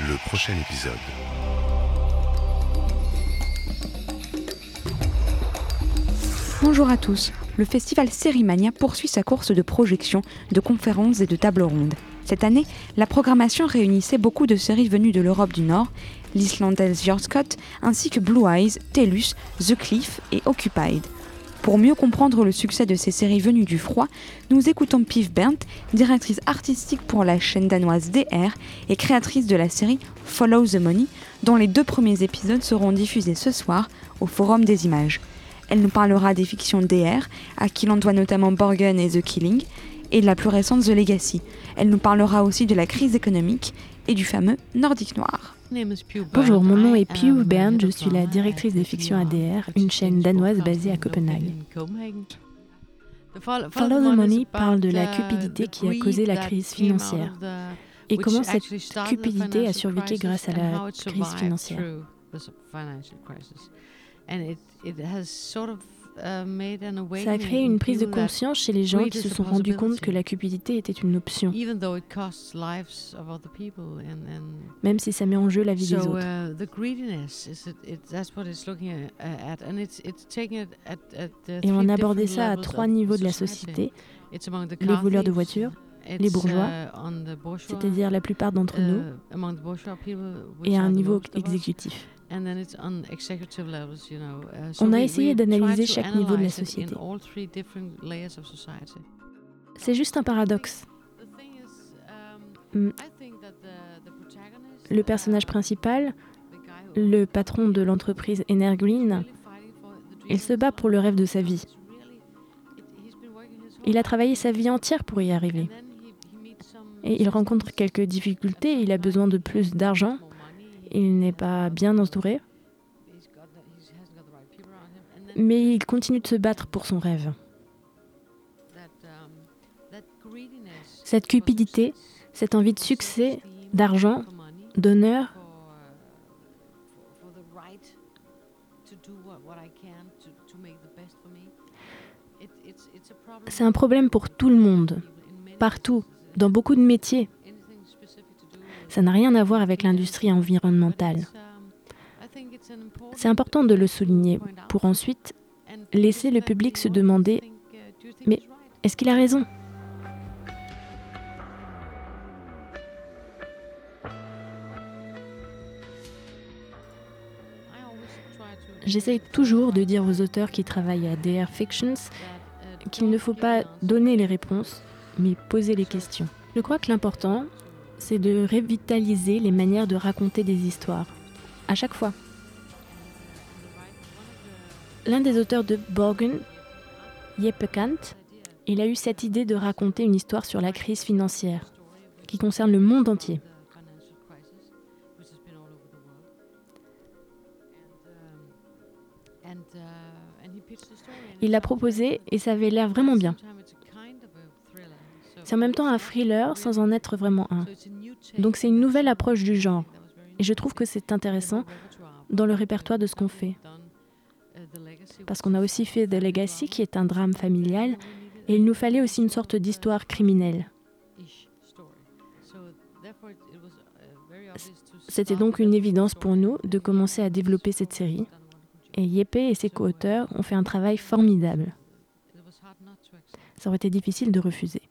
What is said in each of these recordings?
Le prochain épisode. Bonjour à tous. Le festival Sérimania poursuit sa course de projections, de conférences et de tables rondes. Cette année, la programmation réunissait beaucoup de séries venues de l'Europe du Nord, l'islandaise Scott, ainsi que Blue Eyes, Tellus, The Cliff et Occupied. Pour mieux comprendre le succès de ces séries venues du froid, nous écoutons Piv Berndt, directrice artistique pour la chaîne danoise DR et créatrice de la série Follow the Money, dont les deux premiers épisodes seront diffusés ce soir au Forum des images. Elle nous parlera des fictions DR, à qui l'on doit notamment Borgen et The Killing, et de la plus récente The Legacy. Elle nous parlera aussi de la crise économique et du fameux Nordique Noir. Bonjour, mon nom est Piu Bern, je suis la directrice des fictions ADR, une chaîne danoise basée à Copenhague. Follow the Money parle de la cupidité qui a causé la crise financière. et comment cette cupidité a survécu grâce à la crise financière? Ça a créé une prise de conscience chez les gens qui se sont rendus compte que la cupidité était une option, même si ça met en jeu la vie des autres. Et on a abordé ça à trois niveaux de la société. Les voleurs de voitures, les bourgeois, c'est-à-dire la plupart d'entre nous, et à un niveau exécutif. On a essayé d'analyser chaque niveau de la société. C'est juste un paradoxe. Um, Mm. Le personnage principal, le patron de l'entreprise Energreen, il se bat pour le rêve de sa vie. Il a travaillé sa vie entière pour y arriver. Et il rencontre quelques difficultés, il a besoin de plus d'argent, il n'est pas bien entouré, mais il continue de se battre pour son rêve. Cette cupidité, cette envie de succès, d'argent, d'honneur, c'est un problème pour tout le monde, partout, dans beaucoup de métiers. Ça n'a rien à voir avec l'industrie environnementale. C'est important de le souligner pour ensuite laisser le public se demander Mais est-ce qu'il a raison? J'essaye toujours de dire aux auteurs qui travaillent à DR Fictions qu'il ne faut pas donner les réponses, mais poser les questions. Je crois que l'important, c'est de revitaliser les manières de raconter des histoires, à chaque fois. L'un des auteurs de Borgen, Jeppe Kant, il a eu cette idée de raconter une histoire sur la crise financière, qui concerne le monde entier. Il l'a proposé et ça avait l'air vraiment bien. En même temps un thriller sans en être vraiment un. Donc c'est une nouvelle approche du genre. Et je trouve que c'est intéressant dans le répertoire de ce qu'on fait. Parce qu'on a aussi fait The Legacy, qui est un drame familial, et il nous fallait aussi une sorte d'histoire criminelle. C'était donc une évidence pour nous de commencer à développer cette série. Et Yeppe et ses co-auteurs ont fait un travail formidable. Ça aurait été difficile de refuser.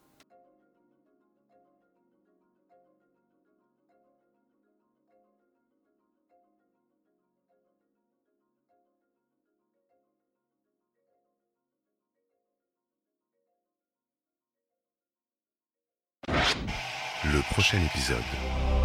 Le prochain épisode.